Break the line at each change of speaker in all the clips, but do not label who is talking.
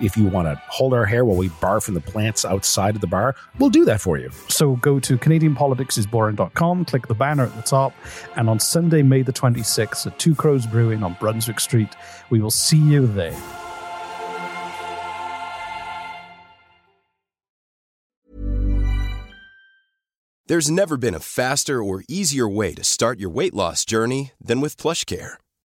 If you want to hold our hair while we barf from the plants outside of the bar, we'll do that for you.
So go to CanadianPoliticsIsBoring.com, click the banner at the top, and on Sunday, May the 26th at Two Crows Brewing on Brunswick Street, we will see you there.
There's never been a faster or easier way to start your weight loss journey than with PlushCare.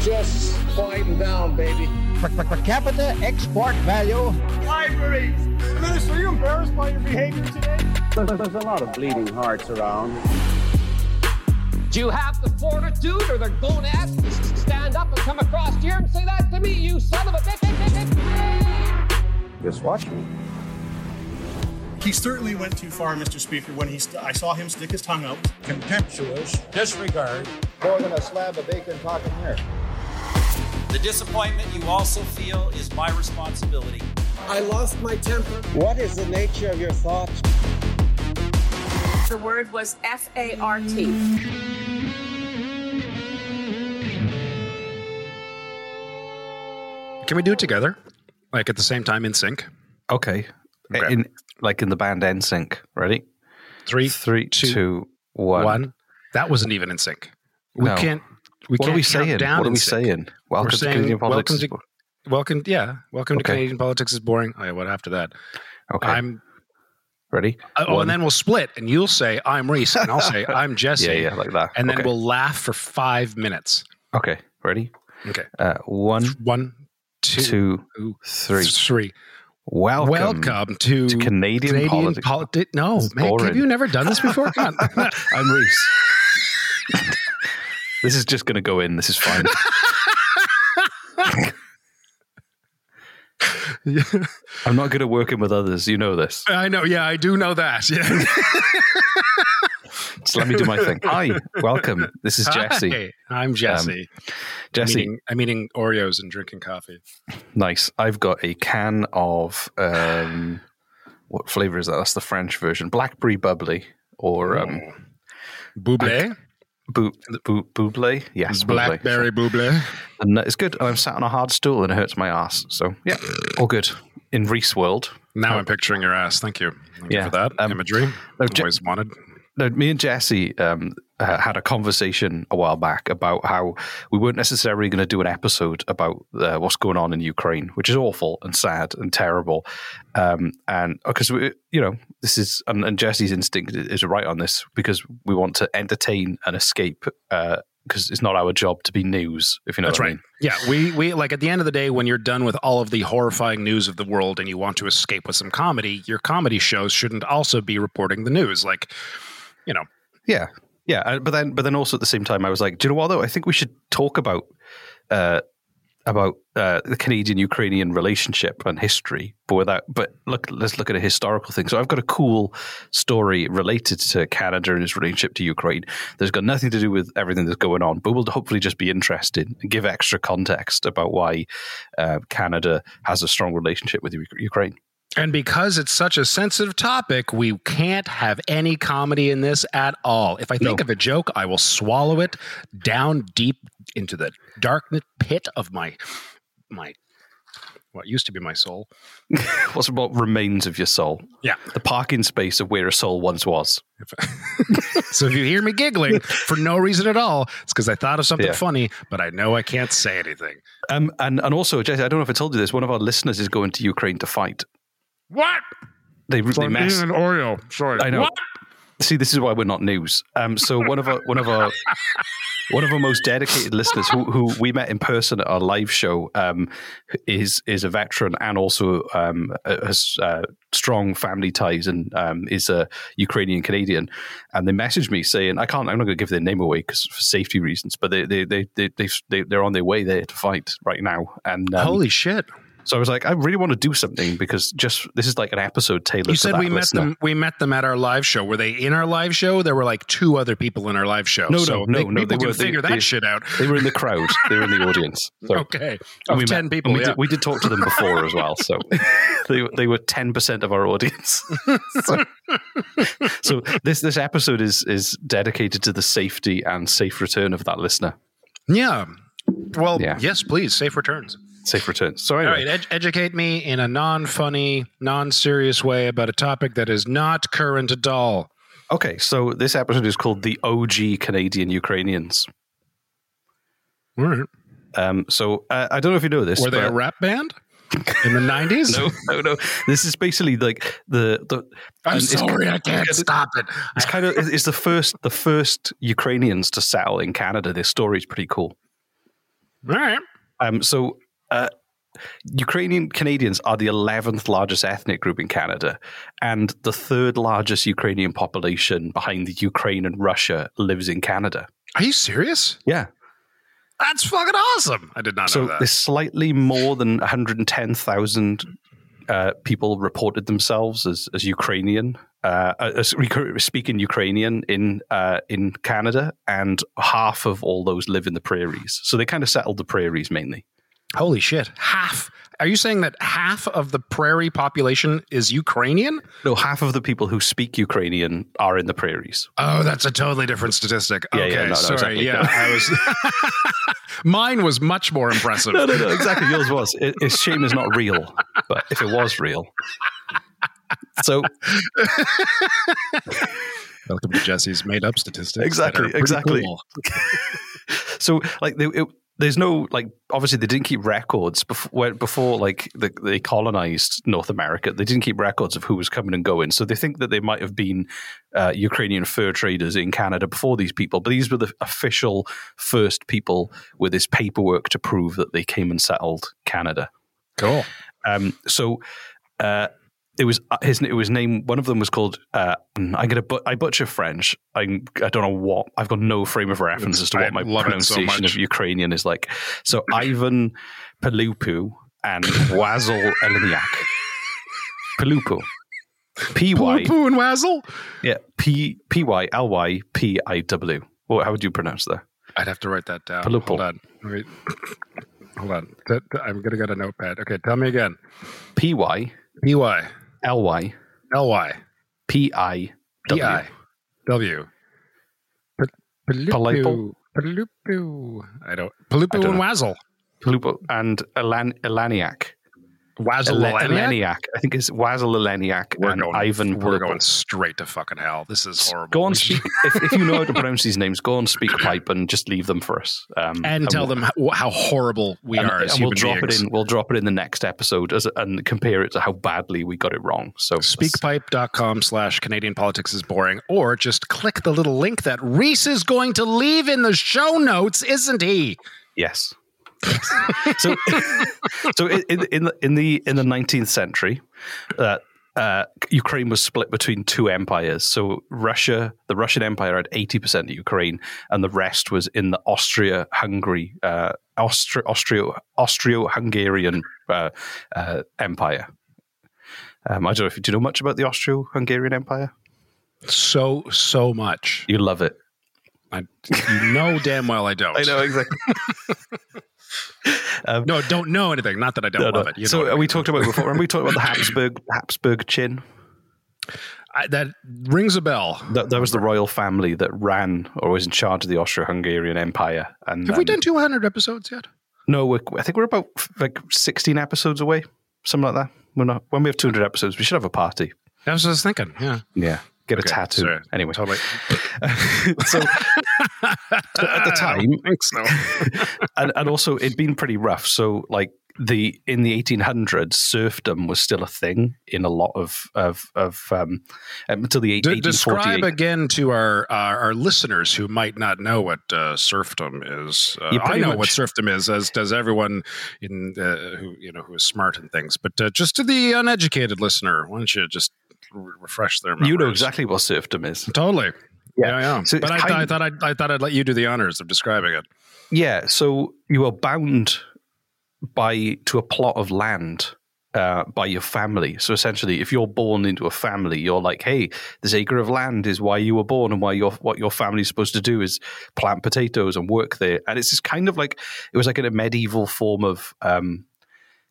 Just quieten down, baby.
Per, per, per capita export value.
Libraries! Minister, are you embarrassed by your behavior today?
There's, there's a lot of bleeding hearts around.
Do you have the fortitude or the gonads to stand up and come across here and say that to me, you son of a bitch?
Just watch me.
He certainly went too far, Mr. Speaker, when he st- I saw him stick his tongue out.
Contemptuous disregard.
More than a slab of bacon talking here.
The disappointment you also feel is my responsibility.
I lost my temper.
What is the nature of your thoughts?
The word was F A R T.
Can we do it together? Like at the same time in sync?
Okay.
Okay.
In like in the band NSYNC. Ready?
Three,
Three,
two,
two, one.
one. That wasn't even in sync. We
No.
can't. We
what
can't
are we
count
saying?
Down
What are
in
we
sync.
saying? Welcome
We're
to
saying,
Canadian
welcome
Politics.
to, welcome, yeah, welcome to Canadian politics is boring. Oh, yeah, what after that?
okay.
I'm.
ready.
uh, Oh,
One.
and then we'll split, and you'll say I'm Reese, and I'll say I'm Jesse.
yeah, yeah, like that.
And then
okay.
we'll laugh for five minutes.
Okay. Ready?
Okay.
Uh, one,
One, two,
two, three.
three.
Welcome.
Welcome to,
to Canadian politics.
politi- no,
It's
man, have you never done this before?
I'm Reese. this is just going to go in. This is fine. I'm not good at working with others. You know this.
I know. Yeah, I do know that. Yeah.
So let me do my thing. Hi, welcome. This is Jesse.
Hi, I'm Jesse.
Jesse,
I'm eating, I'm eating Oreos and drinking coffee.
nice. I've got a can of um, what flavor is that? That's the French version. Blackberry bubbly or um,
Buble,
bu- bu- buble. Yes,
blackberry buble.
And uh, it's good. And I'm sat on a hard stool and it hurts my ass. So yeah, all good. In Reese world,
Now I'm picturing your ass. Thank you. Thank
Yeah,
you for that
um,
imagery.
no,
Always wanted.
No, me and Jesse um, uh, had a conversation a while back about how we weren't necessarily going to do an episode about uh, what's going on in Ukraine, which is awful and sad and terrible. Um, and because we, you know, this is and, and Jesse's instinct is right on this because we want to entertain and escape. Because it's not our job to be news, if you know
That's
what I
right.
mean.
Yeah, we we like at the end of the day, when you're done with all of the horrifying news of the world and you want to escape with some comedy, your comedy shows shouldn't also be reporting the news. Like, you know,
Yeah, yeah. But then, but then also at the same time, I was like, do you know what though? I think we should talk about uh, about uh, the Canadian Ukrainian relationship and history, but without. But look, let's look at a historical thing. So I've got a cool story related to Canada and its relationship to Ukraine. There's got nothing to do with everything that's going on, but we'll hopefully just be interesting and give extra context about why uh, Canada has a strong relationship with Ukraine.
And because it's such a sensitive topic, we can't have any comedy in this at all. If I think
No.
of a joke, I will swallow it down deep into the darkness pit of my my what used to be my soul.
What's about remains of your soul?
Yeah.
The parking space of where a soul once was.
So if you hear me giggling for no reason at all, it's because I thought of something
Yeah.
funny, but I know I can't say anything.
Um, and and also, Jesse, I don't know if I told you this. One of our listeners is going to Ukraine to fight.
What?
They they mess.
Oreo. Sorry.
I know. See, this is why we're not news. Um, so one of our one of our one of our most dedicated listeners, who, who we met in person at our live show, um, is is a veteran and also um, has uh, strong family ties and um, is a Ukrainian Canadian. And they messaged me saying, "I can't. I'm not going to give their name away because for safety reasons, but they they they they, they, they they're on their way there to fight right now." And um,
Holy shit.
So I was like, I really want to do something because just this is like an episode tailored.
You said we met them. We met them at our live show. Were they in our live show? There were like two other people in our live show.
No,
so
no, no,
they,
no. They were they-
figure that
they-
shit out.
They were in the crowd. They were in the audience. So,
okay, of
we
ten
met-
people.
we,
yeah.
did, we did talk to them before as well. So they they were ten percent of our audience. so, so this this episode is is dedicated to the safety and safe return of that listener.
yeah. Well,
Yeah.
yes, please. Safe returns.
Safe returns. So
All
anyway,
right, ed- educate me in a non-funny, non-serious way about a topic that is not current at all.
okay. So this episode is called the OG Canadian Ukrainians.
All right.
Um, so uh, I don't know if you know this.
Were they a rap band in the nineties?
No, no, no. This is basically like the the.
I'm
it's-
sorry, I can't stop it.
It's kind of it's the first the first Ukrainians to settle in Canada. This story is pretty cool.
All right.
Um, so uh, Ukrainian Canadians are the eleventh largest ethnic group in Canada, and the third largest Ukrainian population behind the Ukraine and Russia lives in Canada.
Are you serious?
Yeah.
That's fucking awesome. I did not
So
know that.
there's slightly more than 110,000 uh, people reported themselves as, as Ukrainian, uh, as rec- speaking Ukrainian in uh, in Canada, and half of all those live in the prairies. So they kind of settled the prairies mainly.
Holy shit. Half. Are you saying that half of the prairie population is Ukrainian?
No, half of the people who speak Ukrainian are in the prairies.
Oh, that's a totally different statistic.
Yeah,
okay,
yeah, no, no,
sorry.
exactly.
Yeah, I was. Mine was much more impressive.
No, no, no, exactly. Yours was. It, it's a shame it's not real, but if it was real. So
Welcome to Jesse's made up statistics.
Exactly, exactly.
cool.
so like they, it, there's no like obviously they didn't keep records before before like the, they colonized North America. They didn't keep records of who was coming and going. So they think that they might have been uh, Ukrainian fur traders in Canada before these people, but these were the official first people with this paperwork to prove that they came and settled Canada.
Cool.
Um, so uh, it was uh, his. It was named. One of them was called. Uh, I'm gonna. But I butcher French. I'm. I don't know what. I've got no frame of reference as to
I
what my
love it so
pronunciation of Ukrainian is like. So Ivan Pelupu and Wazel Eleniak. Pelupu. P Y.
Poo and Wazzle?
Yeah. P P Y L Y P I W. Well, how would you pronounce that?
I'd have to write that down.
Palupo.
Hold on. Wait. Hold on. I'm going to get a notepad. Okay, tell me again.
P Y
P Y
L Y
L Y
P I
P I W. Palupu. Palupu. I don't. Palupu and. Wazzle.
Pelupu and Elan, Elaniak.
Wazzle
Ele-
Eleniak?
Eleniak. I think it's
We're
and
going,
Ivan
we're going straight to fucking hell. This is horrible.
Go on, speak. if, if you know how to pronounce these names, go on speak pipe and just leave them for us. Um,
and tell
we'll-
them how, how horrible we
and,
are as
and we'll drop
beings.
it in. We'll drop it in the next episode as, and compare it to how badly we got it wrong. So
Speakpipe.com slash Canadian politics is boring, or just click the little link that Reese is going to leave in the show notes, isn't he?
Yes. So, so in, in, in the in the in the nineteenth century, uh, uh, Ukraine was split between two empires. So Russia, the Russian Empire, had eighty percent of Ukraine, and the rest was in the Austria-Hungary uh, Austro Austro Austro-Hungarian uh, uh, Empire. Um, I don't know if do you know much about the Austro-Hungarian Empire.
So so much.
You love it.
I, you know damn well I don't.
I know exactly.
um, no, don't know anything. Not that I don't
no,
love
no.
it. You
so we talked about before. Remember we talked about the Habsburg Habsburg chin.
I, that rings a bell.
That, that was the royal family that ran or was in charge of the Austro-Hungarian Empire. And
have we done 200 episodes yet?
No, we're, I think we're about like 16 episodes away, something like that. We're not. When we have 200 episodes, we should have a party.
That's what I was thinking. Yeah.
Yeah. Get a tattoo.
sorry.
Anyway,
Totally.
so, so at the time,
don't so.
and, and also it'd been pretty rough. So like the in the 1800s, serfdom was still a thing in a lot of of of um, until the eight-
De-
1848.
describe again to our our, our listeners who might not know what uh, serfdom is. Uh,
You
I know
much-
what serfdom is, as does everyone in uh, who you know who is smart and things. But uh, just to the uneducated listener, why don't you just refresh their memories?
You know exactly what serfdom is.
Totally. Yeah, yeah.
So
but I,
kind-
I thought I'd, I thought I'd let you do the honors of describing it.
Yeah, so you are bound by to a plot of land uh, by your family. So essentially, if you're born into a family, you're like, hey, this acre of land is why you were born, and why your what your family's supposed to do is plant potatoes and work there. And it's just kind of like it was like in a medieval form of um,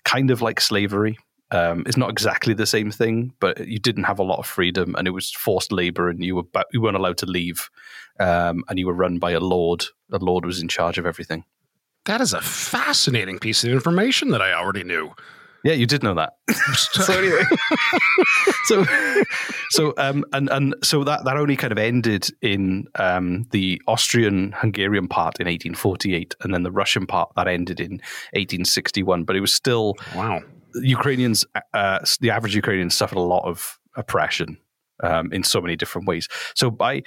kind of like slavery. Um, it's not exactly the same thing, but you didn't have a lot of freedom, and it was forced labor, and you were ba- you weren't allowed to leave, um, and you were run by a lord. The lord was in charge of everything.
That is a fascinating piece of information that I already knew.
Yeah, you did know that. so anyway, so so um and and so that that only kind of ended in um the Austrian Hungarian part in 1848, and then the Russian part that ended in 1861. But it was still
wow.
Ukrainians, uh, the average Ukrainian suffered a lot of oppression um, in so many different ways. So by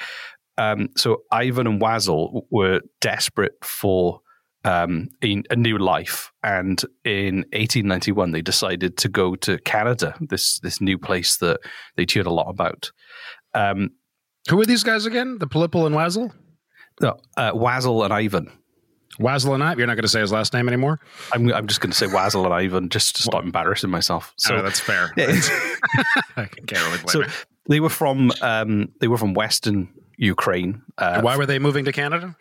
um, so Ivan and Wazel were desperate for um, a, a new life, and in 1891 they decided to go to Canada, this this new place that they heard a lot about. Um,
Who are these guys again? The Polipple and Wazel?
no, uh, Wazel and Ivan.
I? You're not going to say his last name anymore?
I'm, I'm just going to say Wazel and Ivan just to stop embarrassing myself.
So oh, that's fair.
Yeah,
I can't really
so they were from um, they were from Western Ukraine. Uh,
why were they moving to Canada?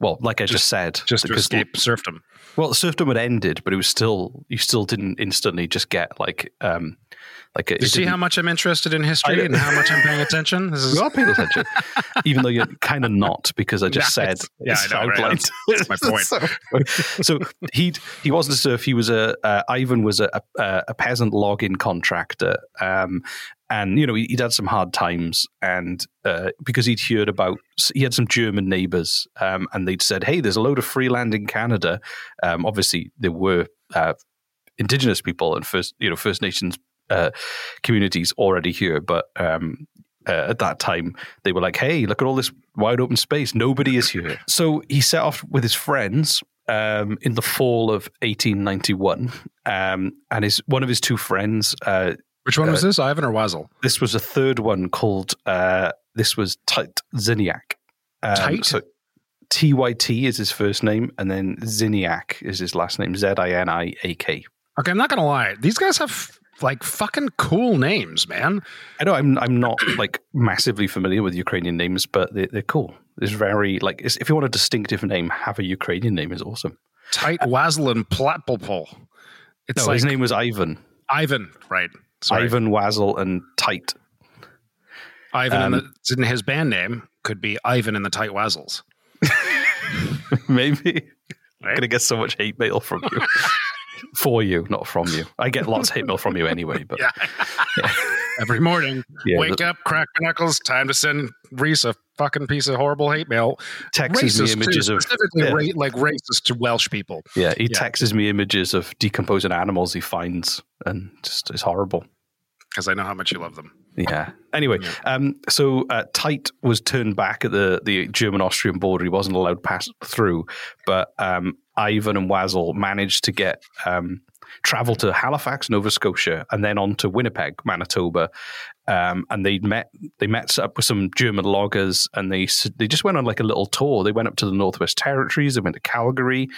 well, like I just, said,
Just to escape serfdom.
Well, serfdom had ended, but it was still you still didn't instantly just get like um like
You see how much I'm interested in history and how much I'm paying attention? This is
you are paying attention, even though you're kind of not because I just
Yeah,
said
it's- yeah, I know, right? That's- that's my point.
so, so he he wasn't a serf. He was a uh, Ivan was a, a a peasant login contractor. Um, and you know he, he'd had some hard times, and uh, because he'd heard about, he had some German neighbors, um, and they'd said, "Hey, there's a load of free land in Canada." Um, obviously, there were uh, indigenous people and first, you know, First Nations uh, communities already here, but um, uh, at that time they were like, "Hey, look at all this wide open space. Nobody is here." So he set off with his friends um, in the fall of 1891, um, and his one of his two friends. Uh,
Which one was
uh,
this, Ivan or Wazel?
This was a third one called. Uh, this was Tit Ziniak. Um? So TYT is his first name, and then Ziniak is his last name. Z I N I A K.
Okay, I'm not going to lie. These guys have like fucking cool names, man.
I know I'm I'm not like massively familiar with Ukrainian names, but they're, they're cool. It's very like it's, if you want a distinctive name, have a Ukrainian name is awesome.
Tight Wazel and Platpulpul. It's
no,
like
his name was Ivan.
Ivan, right? Sorry.
Ivan Wazel and Tight.
Ivan
Um,
in, the, in his band name could be Ivan and the Tight Wazels.
Maybe I'm gonna get so much hate mail from you. For you, not from you. I get lots of hate mail from you anyway, but
Yeah. Every morning,
Yeah,
wake
the-
up, crack my knuckles. Time to send Reese a fucking piece of horrible hate mail.
Texts me images
too,
of-
specifically
yeah.
ra- like racist to Welsh people.
yeah, he
Yeah.
texts me images of decomposing animals he finds, and just it's horrible.
because I know how much you love them.
Yeah. Anyway, um, so uh, Tait was turned back at the, the German Austrian border. He wasn't allowed to pass through, but um, Ivan and Wazel managed to get um, travel to Halifax, Nova Scotia, and then on to Winnipeg, Manitoba. Um, and they met they met up with some German loggers, and they they just went on like a little tour. They went up to the Northwest Territories. They went to Calgary.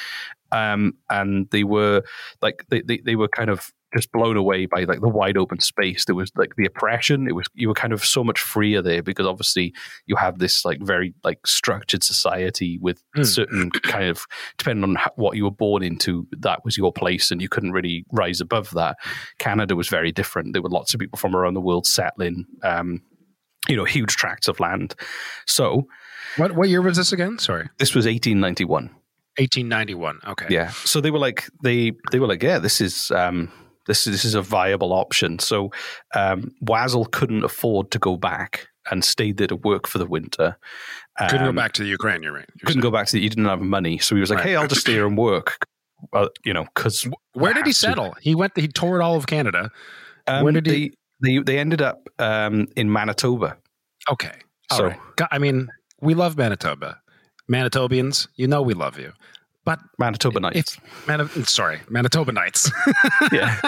um, and they were like they, they, they were kind of just blown away by like the wide open space. There was like the oppression. It was you were kind of so much freer there because obviously you have this like very like structured society with
Hmm.
certain kind of depending on what you were born into, that was your place, and you couldn't really rise above that. Canada was very different. There were lots of people from around the world settling. Um, you know, huge tracts of land. So,
what what year was this again? Sorry,
this was 1891.
1891. Okay.
Yeah. So they were like they they were like, yeah, this is um this is this is a viable option. So um Wazzle couldn't afford to go back and stayed there to work for the winter.
Couldn't go
Um,
back to the Ukraine. You're right. You're
couldn't go back to the, he didn't have money. So he was like,
Right.
hey, I'll just stay here and work. Uh, you know, because
Where did he settle? He went. He toured all of Canada.
Um,
Where did he?
They, they they ended up um, in Manitoba.
Okay. All
So-
right. I mean, we love Manitoba. Manitobians, you know we love you. But
Manitoba Nights.
Mani- sorry, Manitoba Nights.
yeah.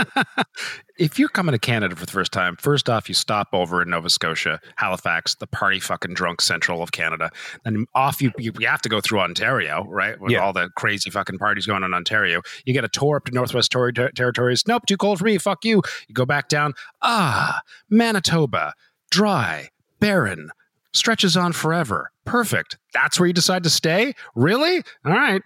if you're coming to Canada for the first time, first off, you stop over in Nova Scotia, Halifax, the party fucking drunk central of Canada. Then off you, you, you have to go through Ontario, right? With
Yeah.
all the crazy fucking parties going on in Ontario. You get a tour up to Northwest Tor- Ter- Territories. Nope, too cold for me. Fuck you. You go back down. Ah, Manitoba, dry, barren, stretches on forever. Perfect. That's where you decide to stay? Really? All right.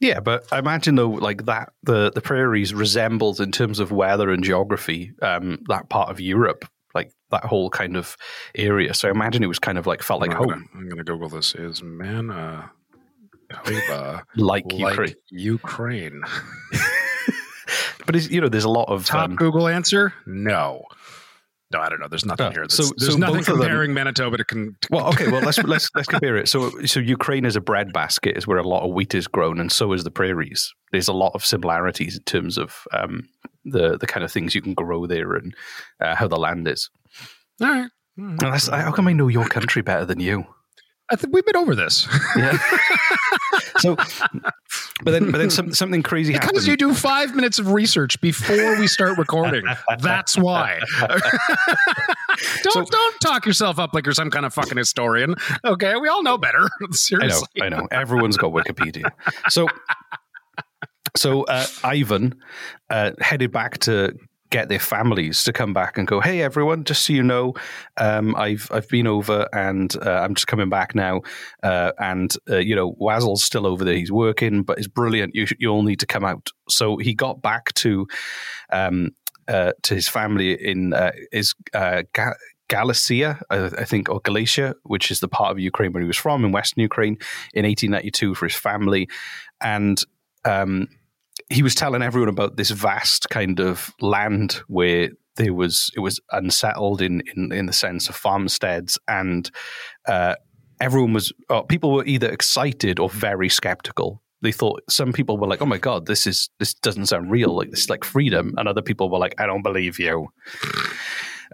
Yeah, but I imagine though, like that, the the prairies resembles in terms of weather and geography um, that part of Europe, like that whole kind of area. So I imagine it was kind of like felt like
I'm
home,
gonna, I'm gonna Google this. Is Manitoba
like,
like
Ukraine.
Ukraine?
But you know, there's a lot of
Top
um,
Google answer: No. No, I don't know. There's nothing
Oh,
here.
so-
There's,
so
nothing
of them-
comparing Manitoba to. Con- to
Well, okay. Well, let's let's let's compare it. So, so Ukraine is a breadbasket, is where a lot of wheat is grown, and so is the prairies. There's a lot of similarities in terms of um, the the kind of things you can grow there and uh, how the land is.
All right.
That's, how come I know your country better than you?
I think we've been over this.
Yeah. so, but then, but then some, something crazy
because
happened.
you do five minutes of research before we start recording. That's why. don't don't talk yourself up like you're some kind of fucking historian. Okay, we all know better.
I know,
Seriously.
I know. Everyone's got Wikipedia. So, so uh, Ivan uh, headed back to get their families to come back and go, "Hey, everyone! Just so you know, um, I've I've been over and uh, I'm just coming back now. Uh, and uh, you know, Wazzle's still over there. He's working, but it's brilliant. You you all need to come out." So he got back to um, uh, to his family in uh, his uh, Ga- Galicia, I, I think, or Galicia, which is the part of Ukraine where he was from in Western Ukraine in 1892 for his family. And um, he was telling everyone about this vast kind of land where there was it was unsettled in in, in the sense of farmsteads and uh, everyone was uh, people were either excited or very skeptical. They thought some people were like oh my god this is this doesn't sound real. Like this is like freedom. And other people were like i don't believe you.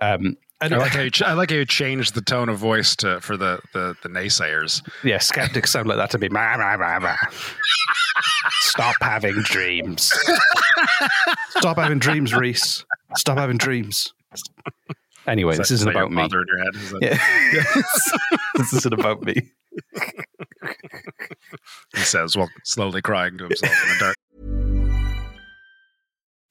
Um
I oh. like how you ch- I like how you changed the tone of voice to for the the, the naysayers.
yeah skeptics sound like that to me stop having dreams stop having dreams reese stop having dreams anyway
Is
this
that-
isn't about me
mother in your head? Is that-
yeah. this isn't about me
he says, while slowly crying to himself in the dark.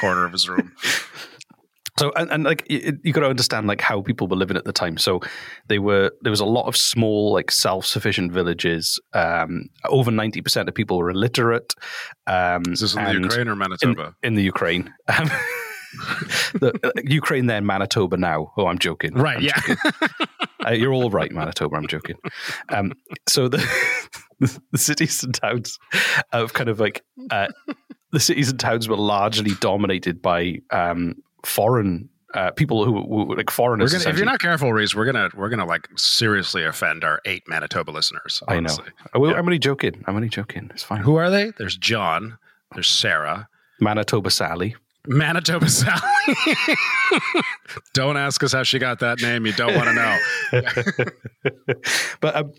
Corner of his room.
So and, and like you, you got to understand like how people were living at the time. So they were there was a lot of small like self sufficient villages. Um, over ninety percent of people were illiterate. Um,
Is this in the Ukraine or Manitoba?
In, in the Ukraine. Um, the, uh, Ukraine then Manitoba now. Oh, I'm joking.
Right?
I'm
yeah.
joking. uh, you're all right, Manitoba. I'm joking. Um, so the the cities and towns of kind of like uh, the cities and towns were largely dominated by um, foreign uh, people who, who like foreigners.
Gonna, if you're not careful, Reese, we're gonna we're gonna like seriously offend our eight Manitoba listeners.
I know.
honestly.
I will, I'm only joking. I'm only joking. It's fine.
Who are they? There's John. There's Sarah.
Manitoba Sally.
Manitoba Sally. don't ask us how she got that name. You don't want to know.
but um,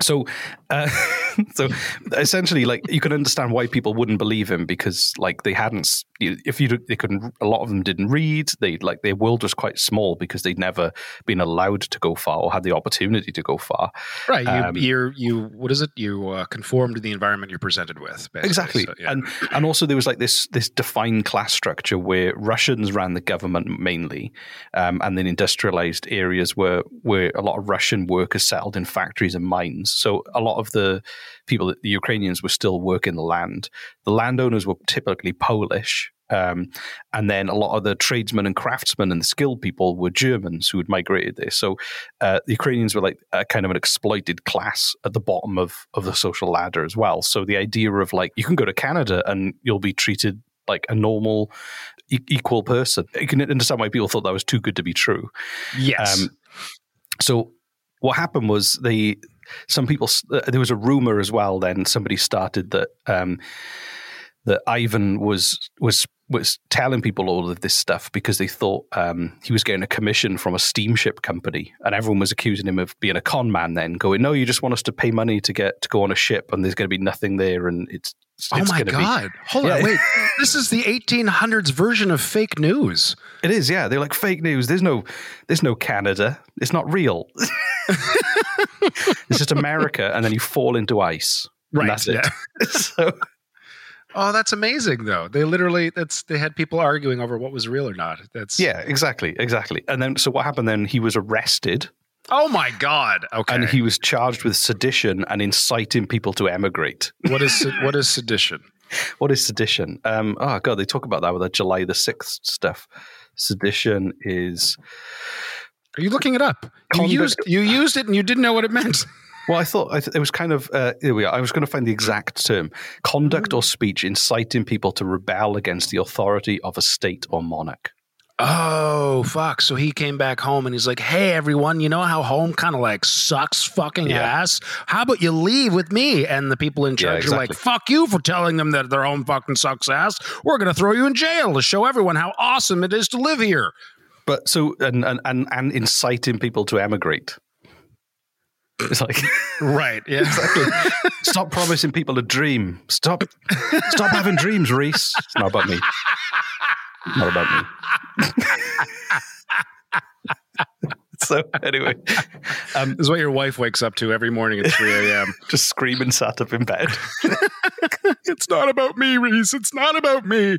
so uh, so essentially like you can understand why people wouldn't believe him because like they hadn't if you they couldn't a lot of them didn't read they like their world was quite small because they'd never been allowed to go far or had the opportunity to go far
Right. You,
Um,
you're you. What is it? You uh, conform to the environment you're presented with. basically.
Exactly,
So, yeah.
and and also there was like this this defined class structure where Russians ran the government mainly, um, and then industrialized areas where where a lot of Russian workers settled in factories and mines. So a lot of the people, the Ukrainians, were still working the land. The landowners were typically Polish. Um, and then a lot of the tradesmen and craftsmen and the skilled people were Germans who had migrated there. So uh, the Ukrainians were like a kind of an exploited class at the bottom of, of the social ladder as well. So the idea of like you can go to Canada and you'll be treated like a normal, e- equal person. You can understand why people thought that was too good to be true.
Yes.
so what happened was they some people uh, there was a rumor as well. Then somebody started that um, that Ivan was was was telling people all of this stuff because they thought um, he was getting a commission from a steamship company, and everyone was accusing him of being a con man. Then going, no, you just want us to pay money to get to go on a ship, and there's going to be nothing there, and it's.
Oh my
gonna be-
god! Hold
Yeah.
on, wait. This is the 1800s version of fake news.
It is, yeah. They're like fake news. There's no, there's no Canada. It's not real. it's just America, and then you fall into ice. and
Right,
that's it. so,
Oh, that's amazing, though. They literally that's they had people arguing over what was real or not. That's
yeah, exactly, exactly. And then, so what happened? Then he was arrested,
Oh my god! Okay.
and he was charged with sedition and inciting people to emigrate.
what is what is sedition?
What is sedition? Um, oh god, they talk about that with the July the sixth stuff. Sedition is.
Are you looking it up? You
Conduct-
used you used it and you didn't know what it meant.
Well, I thought I th- it was kind of uh, here we are. I was going to find the exact term: conduct or speech inciting people to rebel against the authority of a state or monarch.
Oh fuck! So he came back home and he's like, "Hey everyone, you know how home kind of like sucks fucking
Yeah.
ass? How about you leave with me?" And the people in
Yeah,
charge are like, "Fuck you for telling them that their home fucking sucks ass. We're gonna throw you in jail to show everyone how awesome it is to live here."
But so and and and, and inciting people to emigrate. It's like
Right? Yeah.
exactly. Stop promising people a dream. Stop. Stop having dreams, Reese. It's not about me. Not about me. so anyway, um,
This is what your wife wakes up to every morning at 3 a.m.
just screaming, sat up in bed.
it's not about me, Reese. It's not about me.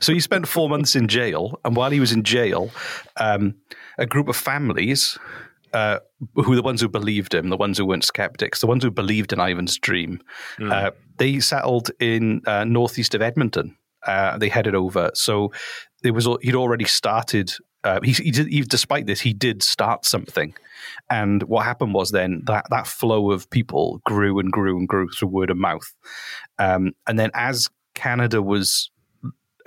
So he spent four months in jail, and while he was in jail, um, a group of families, uh, who were the ones who believed him, the ones who weren't skeptics, the ones who believed in Ivan's dream, uh, they settled in uh, northeast of Edmonton. Uh, they headed over, so there was he'd already started. Uh, he, he did, he, despite this, he did start something, and what happened was then that that flow of people grew and grew and grew through word of mouth, um, and then as Canada was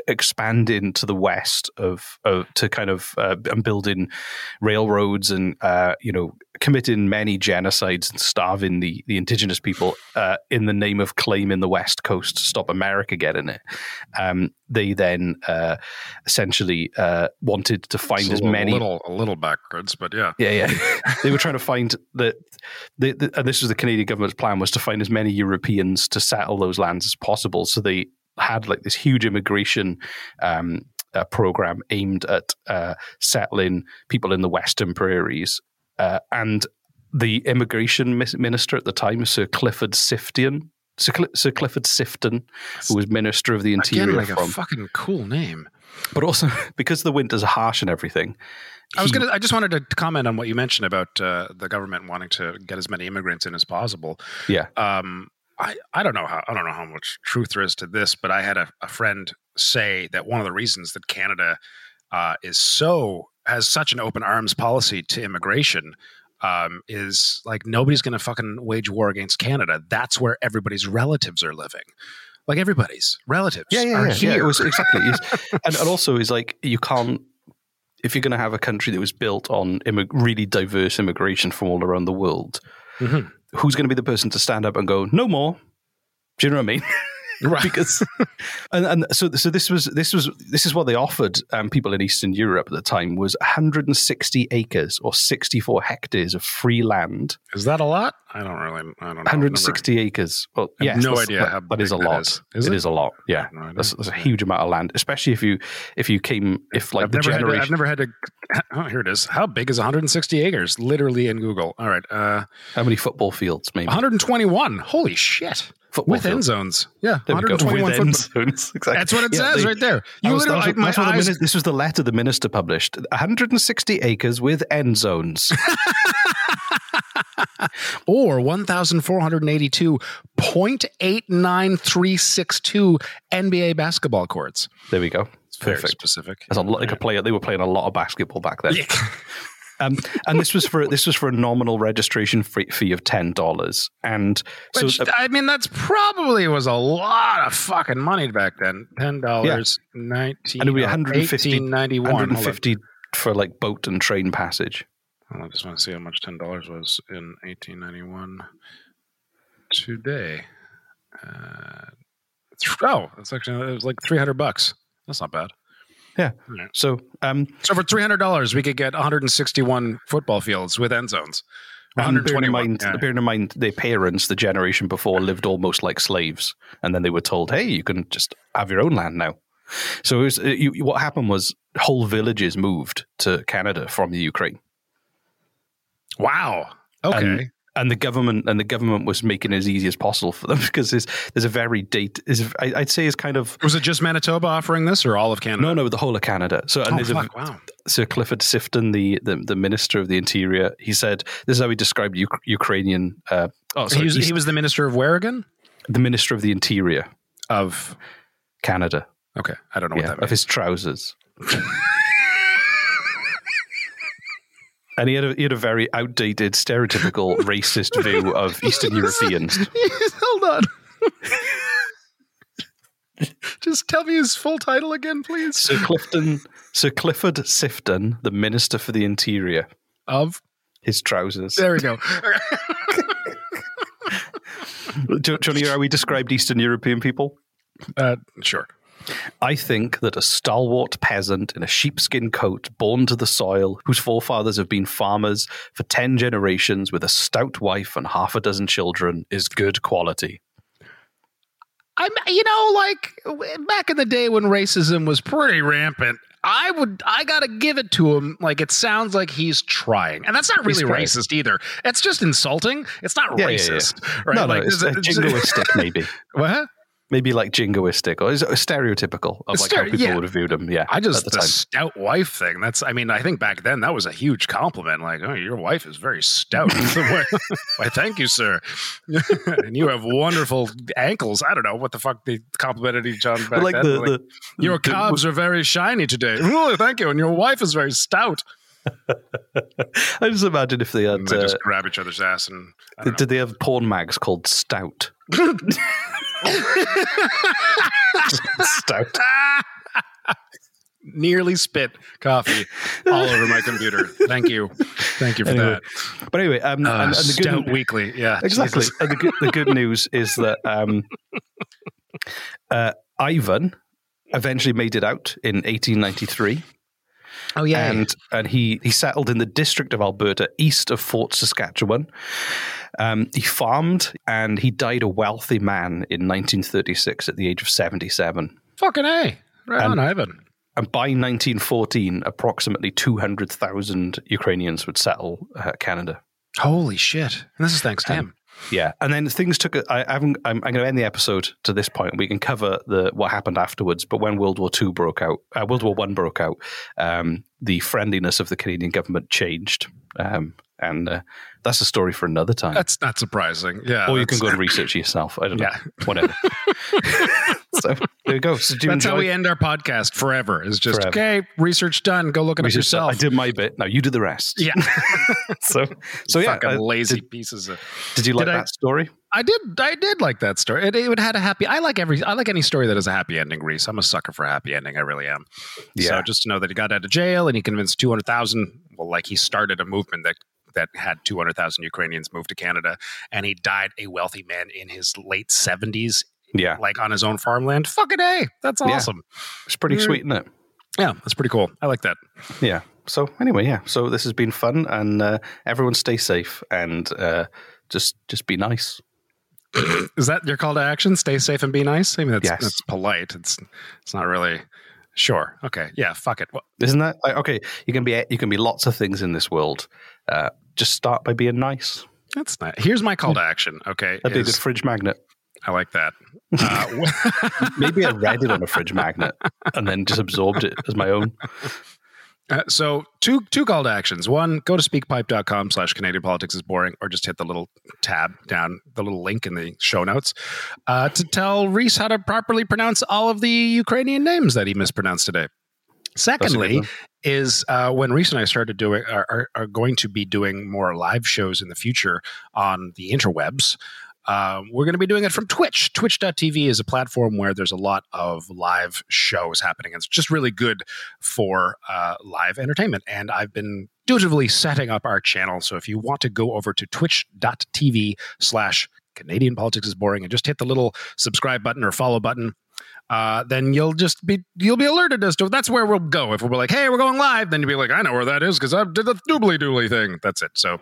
expanding to the west of, of to kind of uh, and building railroads and uh, you know committing many genocides and starving the the indigenous people uh, in the name of claiming the west coast to stop America getting it. Um, they then uh, essentially uh, wanted to find
It's
as
a little,
many
little a little backwards, but yeah.
yeah, yeah. they were trying to find that, the, the, and this was the Canadian government's plan was to find as many Europeans to settle those lands as possible. So they had like this huge immigration um, uh, program aimed at uh, settling people in the Western prairies. Uh, and the immigration minister at the time, Sir Clifford Siftian, Sir, Cl- Sir Clifford Sifton, who was Minister of the Interior
Again, like
from.
a fucking cool name.
but also because the winters are harsh and everything.
I was gonna. I just wanted to comment on what you mentioned about uh, the government wanting to get as many immigrants in as possible.
Yeah.
Um, I, I don't know how I don't know how much truth there is to this, but I had a, a friend say that one of the reasons that Canada uh, is so has such an open arms policy to immigration um, is like nobody's going to fucking wage war against Canada. That's where everybody's relatives are living. Like everybody's relatives
Yeah, yeah,
are
yeah.
here.
yeah it was exactly. Yes. and, and also, is like you can't if you're going to have a country that was built on immig- really diverse immigration from all around the world.
Mhm.
Who's going to be the person to stand up and go, "No more"? Do you know what I mean?
Right.
because and, and so so this was this was this is what they offered um, people in Eastern Europe at the time was 160 acres or 64 hectares of free land.
Is that a lot? I don't really. I don't know.
160 acres. Well, yes,
no idea
that-
how
that is a
that
lot.
is. Is
it
it?
is a lot. Yeah,
no
that's, that's a huge amount of land, especially if you if you came if like
I've
the
never, had to,
generation.
I've never had to. Oh, here it is. How big is 160 acres? Literally in Google. All right. Uh,
how many football fields? Maybe
121. Holy shit.
Football
With end zones. Yeah.
There
121
With end
football-
zones. Exactly.
That's what it
Yeah,
says
they-
right there. You
was-
literally,
was-
like, my
that's the
eyes-
this was the letter the minister published. 160 acres with end zones.
or 1,482.89362 NBA basketball courts.
There we go.
very
Perfect.
specific.
That's a lot. They could play. They were playing a lot of basketball back then. Um, and this was for this was for a nominal registration fee, of ten dollars. And so
Which,
uh,
I mean, that's probably was a lot of fucking money back then. $10,
Yeah.
19
and it'd be
or
150,
1891.
150 for like boat and train passage.
I just want to see how much ten dollars was in eighteen ninety one today. Uh, oh, that's actually it was like three hundred bucks. That's not bad.
Yeah. So um,
So for three hundred dollars, we could get one hundred and sixty one football fields with end zones.
And bearing in mind, bearing in mind, their parents, the generation before, lived almost like slaves, and then they were told, "Hey, you can just have your own land now." So it was, uh, you, what happened was whole villages moved to Canada from the Ukraine.
Wow. Okay.
And, and the government and the government was making it as easy as possible for them because there's there's a very date is I- I'd say is kind of
was it just Manitoba offering this or all of Canada?
no no the whole of Canada so and
Oh,
there's
fuck,
a,
wow.
Sir Clifford Sifton the, the the minister of the interior he said this is how he described Uk- Ukrainian uh, oh sorry,
he, was, he was the minister of where again?
the minister of the interior
Of
Canada
okay, I don't know
yeah,
what that
of his trousers and he had a, he had a very outdated stereotypical racist view of Eastern Europeans
Hold on. Just tell me his full title again, please.
Sir Clifton, Sir Clifford Sifton, the Minister for the Interior,
Of
his trousers.
there we go.
Do, do you want to hear how we described Eastern European people?
Uh, sure.
I think that a stalwart peasant in a sheepskin coat, born to the soil, whose forefathers have been farmers for ten generations, with a stout wife and half a dozen children, is good quality.
I'm, you know, like back in the day when racism was pretty rampant. I would, I gotta give it to him. Like it sounds like he's trying, and that's not really racist either. It's just insulting. It's not
Yeah, yeah, yeah.
racist, right?
No, no,
like,
it's,
there's
uh, jingoistic, maybe.
What?
Maybe like jingoistic, or is it stereotypical of like
Stere-
how people
yeah.
would have viewed him. Yeah,
I just
the
the stout wife thing. That's I mean I think back then that was a huge compliment. Like oh your wife is very stout. Why thank you sir. and you have wonderful ankles. I don't know what the fuck they complimented each other back
But like
then.
the,
Like,
the
your
the-
calves are very shiny today. Oh, thank you. And your wife is very stout.
I just imagine if they had.
And they
uh,
just grab each other's ass and
did they have porn mags called Stout? Stout.
nearly spit coffee all over my computer. Thank you. Thank you for
Anyway,
that.
But anyway, um,
Uh,
and, and the
Stout
good,
Weekly. Yeah.
exactly. And the good, the good news is that um, uh, Ivan eventually made it out in 1893.
Oh yeah.
and and he he settled in the district of Alberta, east of Fort Saskatchewan. Um, he farmed, and he died a wealthy man in 1936 at the age of 77.
Fucking A. Right
And-
on, Ivan.
And by 1914, approximately 200,000 Ukrainians would settle uh, Canada.
Holy shit. And this is thanks to him.
Yeah, and then things took. A, I haven't. I'm, I'm going to end the episode to this point. We can cover the what happened afterwards. But when World War Two broke out, uh, World War One broke out, um, the friendliness of the Canadian government changed, um, and uh, that's a story for another time.
That's not surprising. Yeah,
or you can go and research yourself. I don't know.
Yeah.
Whatever. so there you go. So do
That's
enjoy?
how we end our podcast forever. Is just
Forever.
okay. Research done. Go look at it
Research-
yourself.
I did my bit. Now you do the rest.
Yeah.
so so yeah.
Fucking
uh,
lazy
Did,
pieces of.
did you like
Did I-
that story?
I did. I did like that story. It, it had a happy. I like every. I like any story that has a happy ending. Reese. I'm a sucker for a happy ending. I really am.
Yeah.
So just to know that he got out of jail and he convinced two hundred thousand. Well, like he started a movement that that had two hundred thousand Ukrainians move to Canada, and he died a wealthy man in his late seventies.
Yeah.
Like on his own farmland. Fucking a. That's
Yeah.
awesome.
It's pretty
Mm.
sweet, isn't it?
Yeah, that's pretty cool. I like that.
Yeah. So anyway, yeah. So this has been fun, and uh, everyone stay safe and uh, just just be nice.
Is that your call to action? Stay safe and be nice. I mean, that's
Yes.
that's polite. It's it's not really. Sure. Okay. Yeah. Fuck it. Well,
Isn't that like, okay? You can be you can be lots of things in this world. Uh, just start by being nice.
That's nice. Here's my call to action. Okay.
That'd be a good fridge magnet.
I like that. Uh,
Maybe I read it on a fridge magnet and then just absorbed it as my own.
Uh, so two two call to actions. One, go to speakpipe.com slash Canadian politics is boring, or just hit the little tab down, the little link in the show notes, uh, to tell Reese how to properly pronounce all of the Ukrainian names that he mispronounced today. Secondly, is uh, when Reese and I started doing are, are, are going to be doing more live shows in the future on the interwebs. Um, we're going to be doing it from Twitch. Twitch.tv is a platform where there's a lot of live shows happening. It's just really good for uh, live entertainment. And I've been dutifully setting up our channel. So if you want to go over to twitch.tv slash Canadian politics is boring and just hit the little subscribe button or follow button, uh, then you'll just be you'll be alerted as to that's where we'll go. If we're like, hey, we're going live, then you'll be like, I know where that is because I did the doobly doobly thing. That's it. So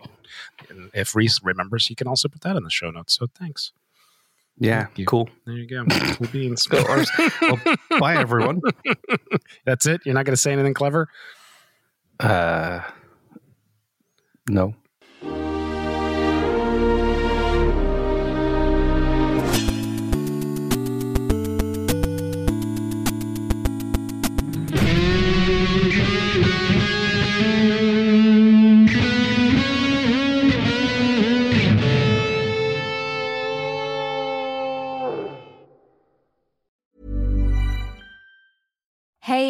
if Reese remembers, he can also put that in the show notes. So thanks.
Yeah,
Thank
cool.
There you go. Cool beans.
Go, ours. Well, bye, everyone.
That's it. You're not going to say anything clever.
Uh, no.